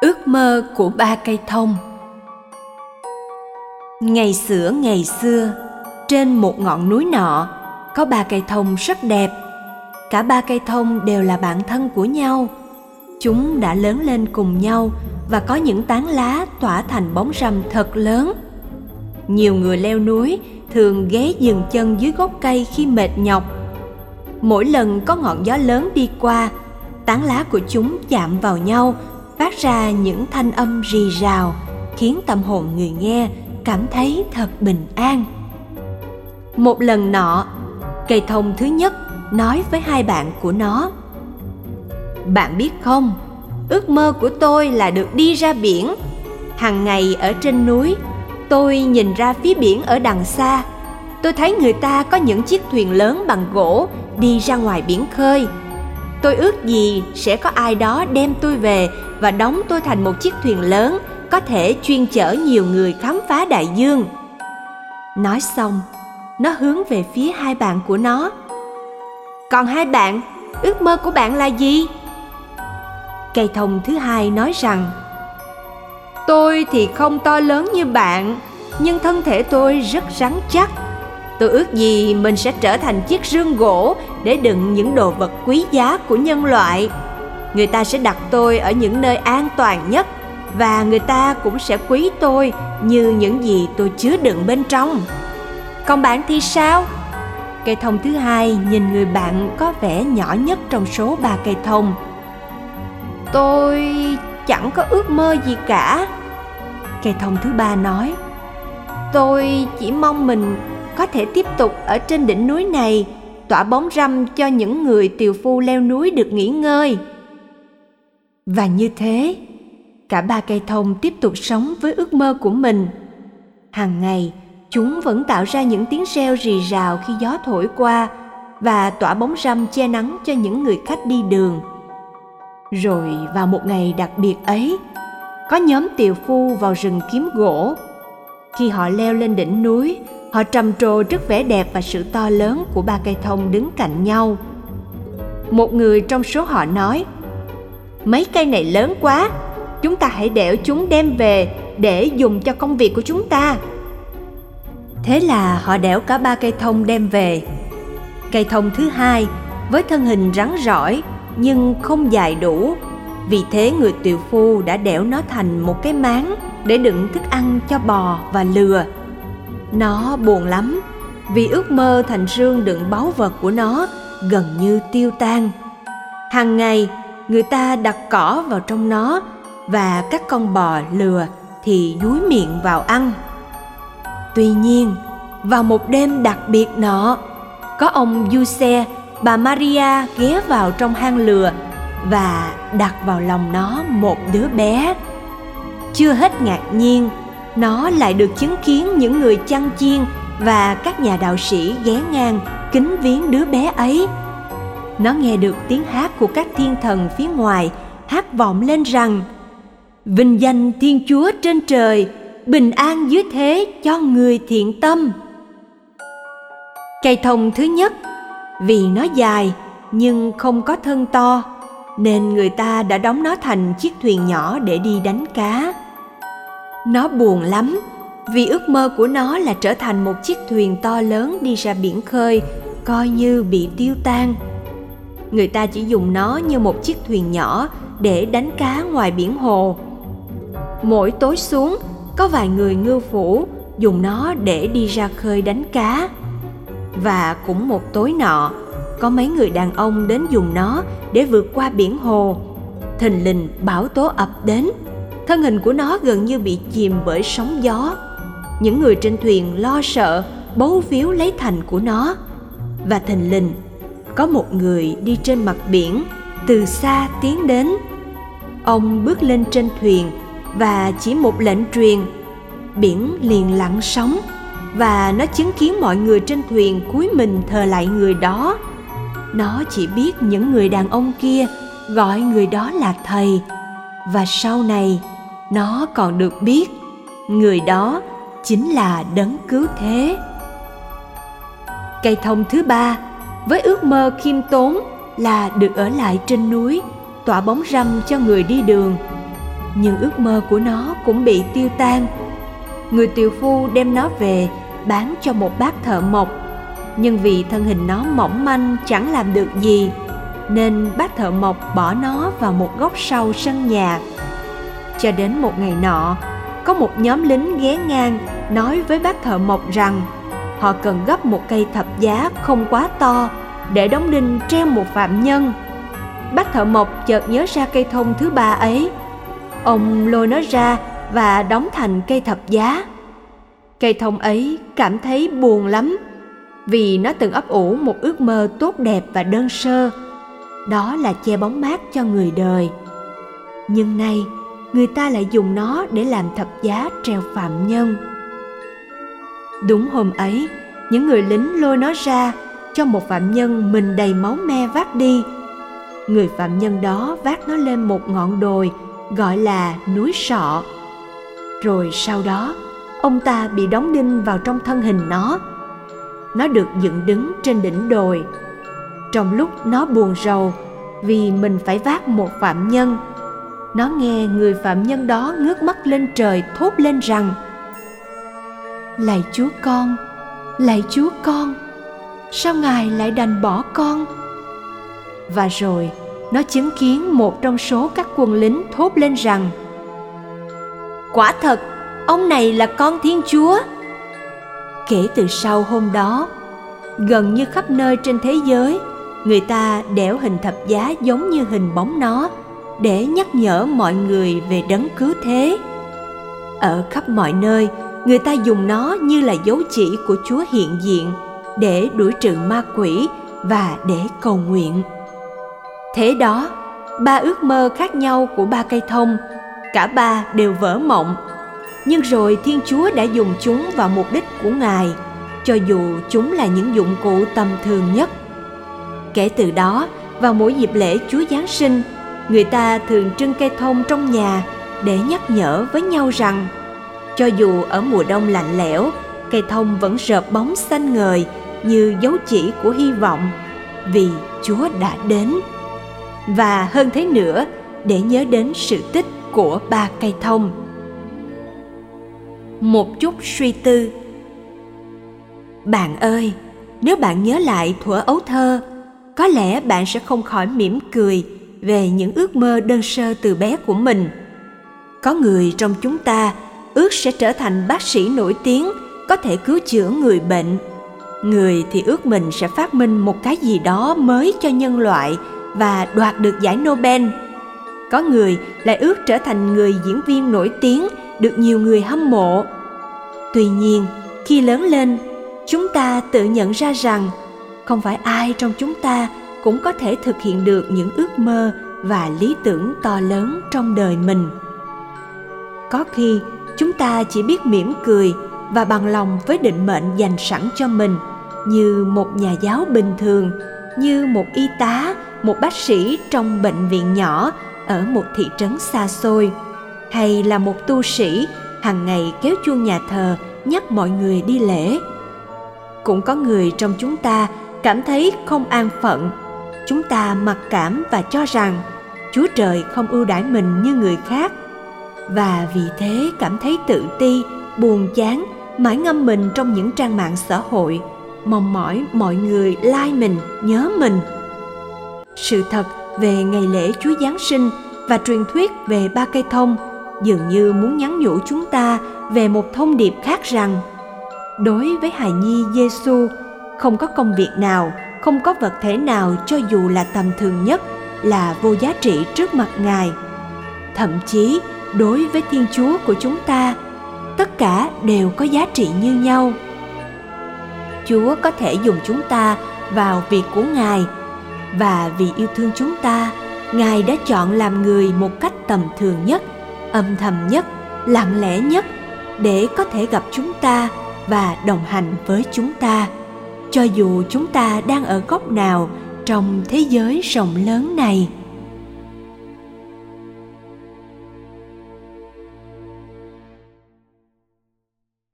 ước mơ của ba cây thông. Ngày xưa ngày xưa, trên một ngọn núi nọ, có ba cây thông rất đẹp. Cả ba cây thông đều là bạn thân của nhau. Chúng đã lớn lên cùng nhau và có những tán lá tỏa thành bóng râm thật lớn. Nhiều người leo núi thường ghé dừng chân dưới gốc cây khi mệt nhọc. Mỗi lần có ngọn gió lớn đi qua, tán lá của chúng chạm vào nhau phát ra những thanh âm rì rào, khiến tâm hồn người nghe cảm thấy thật bình an. Một lần nọ, cây thông thứ nhất nói với hai bạn của nó, bạn biết không, ước mơ của tôi là được đi ra biển. Hàng ngày ở trên núi, tôi nhìn ra phía biển ở đằng xa. Tôi thấy người ta có những chiếc thuyền lớn bằng gỗ đi ra ngoài biển khơi tôi ước gì sẽ có ai đó đem tôi về và đóng tôi thành một chiếc thuyền lớn, có thể chuyên chở nhiều người khám phá đại dương. Nói xong, nó hướng về phía hai bạn của nó. Còn hai bạn, ước mơ của bạn là gì? Cây thông thứ hai nói rằng, tôi thì không to lớn như bạn, nhưng thân thể tôi rất rắn chắc tôi ước gì mình sẽ trở thành chiếc rương gỗ để đựng những đồ vật quý giá của nhân loại. Người ta sẽ đặt tôi ở những nơi an toàn nhất và người ta cũng sẽ quý tôi như những gì tôi chứa đựng bên trong. Còn bạn thì sao? Cây thông thứ hai nhìn người bạn có vẻ nhỏ nhất trong số ba cây thông. Tôi chẳng có ước mơ gì cả. Cây thông thứ ba nói, tôi chỉ mong mình có thể tiếp tục ở trên đỉnh núi này, tỏa bóng râm cho những người tiều phu leo núi được nghỉ ngơi. Và như thế, cả ba cây thông tiếp tục sống với ước mơ của mình. Hàng ngày, chúng vẫn tạo ra những tiếng reo rì rào khi gió thổi qua và tỏa bóng râm che nắng cho những người khách đi đường. Rồi vào một ngày đặc biệt ấy, có nhóm tiều phu vào rừng kiếm gỗ. Khi họ leo lên đỉnh núi họ trầm trồ trước vẻ đẹp và sự to lớn của ba cây thông đứng cạnh nhau. Một người trong số họ nói, mấy cây này lớn quá, chúng ta hãy đẽo chúng đem về để dùng cho công việc của chúng ta. Thế là họ đẽo cả ba cây thông đem về. Cây thông thứ hai với thân hình rắn rỏi nhưng không dài đủ, vì thế người tiều phu đã đẽo nó thành một cái máng để đựng thức ăn cho bò và lừa nó buồn lắm. Vì ước mơ thành rương đựng báu vật của nó gần như tiêu tan. Hàng ngày người ta đặt cỏ vào trong nó và các con bò lừa thì dúi miệng vào ăn. Tuy nhiên vào một đêm đặc biệt nọ có ông Giuse, bà Maria ghé vào trong hang lừa và đặt vào lòng nó một đứa bé. Chưa hết ngạc nhiên nó lại được chứng kiến những người chăn chiên và các nhà đạo sĩ ghé ngang, kính viếng đứa bé ấy. Nó nghe được tiếng hát của các thiên thần phía ngoài, hát vọng lên rằng, vinh danh thiên chúa trên trời, bình an dưới thế cho người thiện tâm. Cây thông thứ nhất, vì nó dài nhưng không có thân to, nên người ta đã đóng nó thành chiếc thuyền nhỏ để đi đánh cá nó buồn lắm. Vì ước mơ của nó là trở thành một chiếc thuyền to lớn đi ra biển khơi, coi như bị tiêu tan. Người ta chỉ dùng nó như một chiếc thuyền nhỏ để đánh cá ngoài biển hồ. Mỗi tối xuống, có vài người ngư phủ dùng nó để đi ra khơi đánh cá. Và cũng một tối nọ, có mấy người đàn ông đến dùng nó để vượt qua biển hồ. Thình lình bão tố ập đến thân hình của nó gần như bị chìm bởi sóng gió. Những người trên thuyền lo sợ, bấu víu lấy thành của nó. Và thình lình, có một người đi trên mặt biển, từ xa tiến đến. Ông bước lên trên thuyền và chỉ một lệnh truyền. Biển liền lặng sóng và nó chứng kiến mọi người trên thuyền cúi mình thờ lại người đó. Nó chỉ biết những người đàn ông kia gọi người đó là thầy. Và sau này nó còn được biết, người đó chính là đấng cứu thế. Cây thông thứ ba, với ước mơ khiêm tốn là được ở lại trên núi, tỏa bóng râm cho người đi đường. Nhưng ước mơ của nó cũng bị tiêu tan. Người tiều phu đem nó về, bán cho một bác thợ mộc. Nhưng vì thân hình nó mỏng manh, chẳng làm được gì, nên bác thợ mộc bỏ nó vào một góc sau sân nhà cho đến một ngày nọ, có một nhóm lính ghé ngang nói với bác thợ mộc rằng họ cần gấp một cây thập giá không quá to để đóng đinh treo một phạm nhân. Bác thợ mộc chợt nhớ ra cây thông thứ ba ấy. Ông lôi nó ra và đóng thành cây thập giá. Cây thông ấy cảm thấy buồn lắm vì nó từng ấp ủ một ước mơ tốt đẹp và đơn sơ. Đó là che bóng mát cho người đời. Nhưng nay người ta lại dùng nó để làm thập giá treo phạm nhân. Đúng hôm ấy, những người lính lôi nó ra cho một phạm nhân mình đầy máu me vác đi. Người phạm nhân đó vác nó lên một ngọn đồi gọi là núi sọ. Rồi sau đó, ông ta bị đóng đinh vào trong thân hình nó. Nó được dựng đứng trên đỉnh đồi. Trong lúc nó buồn rầu vì mình phải vác một phạm nhân nó nghe người phạm nhân đó ngước mắt lên trời thốt lên rằng, lạy chúa con, lạy chúa con, sao ngài lại đành bỏ con? Và rồi, nó chứng kiến một trong số các quân lính thốt lên rằng, quả thật, ông này là con thiên chúa. Kể từ sau hôm đó, gần như khắp nơi trên thế giới, người ta đẽo hình thập giá giống như hình bóng nó để nhắc nhở mọi người về đấng cứu thế. Ở khắp mọi nơi, người ta dùng nó như là dấu chỉ của chúa hiện diện để đuổi trừ ma quỷ và để cầu nguyện. Thế đó, ba ước mơ khác nhau của ba cây thông, cả ba đều vỡ mộng. Nhưng rồi thiên chúa đã dùng chúng vào mục đích của ngài, cho dù chúng là những dụng cụ tầm thường nhất. Kể từ đó, vào mỗi dịp lễ chúa giáng sinh người ta thường trưng cây thông trong nhà để nhắc nhở với nhau rằng, cho dù ở mùa đông lạnh lẽo, cây thông vẫn rợp bóng xanh ngời như dấu chỉ của hy vọng vì chúa đã đến. Và hơn thế nữa, để nhớ đến sự tích của ba cây thông. Một chút suy tư. Bạn ơi, nếu bạn nhớ lại thuở ấu thơ, có lẽ bạn sẽ không khỏi mỉm cười về những ước mơ đơn sơ từ bé của mình. Có người trong chúng ta ước sẽ trở thành bác sĩ nổi tiếng, có thể cứu chữa người bệnh. Người thì ước mình sẽ phát minh một cái gì đó mới cho nhân loại và đoạt được giải nobel. Có người lại ước trở thành người diễn viên nổi tiếng, được nhiều người hâm mộ. Tuy nhiên, khi lớn lên, chúng ta tự nhận ra rằng không phải ai trong chúng ta cũng có thể thực hiện được những ước mơ và lý tưởng to lớn trong đời mình. Có khi, chúng ta chỉ biết mỉm cười và bằng lòng với định mệnh dành sẵn cho mình, như một nhà giáo bình thường, như một y tá, một bác sĩ trong bệnh viện nhỏ ở một thị trấn xa xôi, hay là một tu sĩ hàng ngày kéo chuông nhà thờ nhắc mọi người đi lễ. Cũng có người trong chúng ta cảm thấy không an phận chúng ta mặc cảm và cho rằng chúa trời không ưu đãi mình như người khác. Và vì thế cảm thấy tự ti buồn chán mãi ngâm mình trong những trang mạng xã hội mong mỏi mọi người like mình nhớ mình. Sự thật về ngày lễ chúa giáng sinh và truyền thuyết về ba cây thông dường như muốn nhắn nhủ chúng ta về một thông điệp khác rằng đối với hài nhi Giêsu không có công việc nào, không có vật thể nào cho dù là tầm thường nhất là vô giá trị trước mặt Ngài. Thậm chí đối với Thiên Chúa của chúng ta, tất cả đều có giá trị như nhau. Chúa có thể dùng chúng ta vào việc của Ngài và vì yêu thương chúng ta, Ngài đã chọn làm người một cách tầm thường nhất, âm thầm nhất, lặng lẽ nhất để có thể gặp chúng ta và đồng hành với chúng ta cho dù chúng ta đang ở góc nào trong thế giới rộng lớn này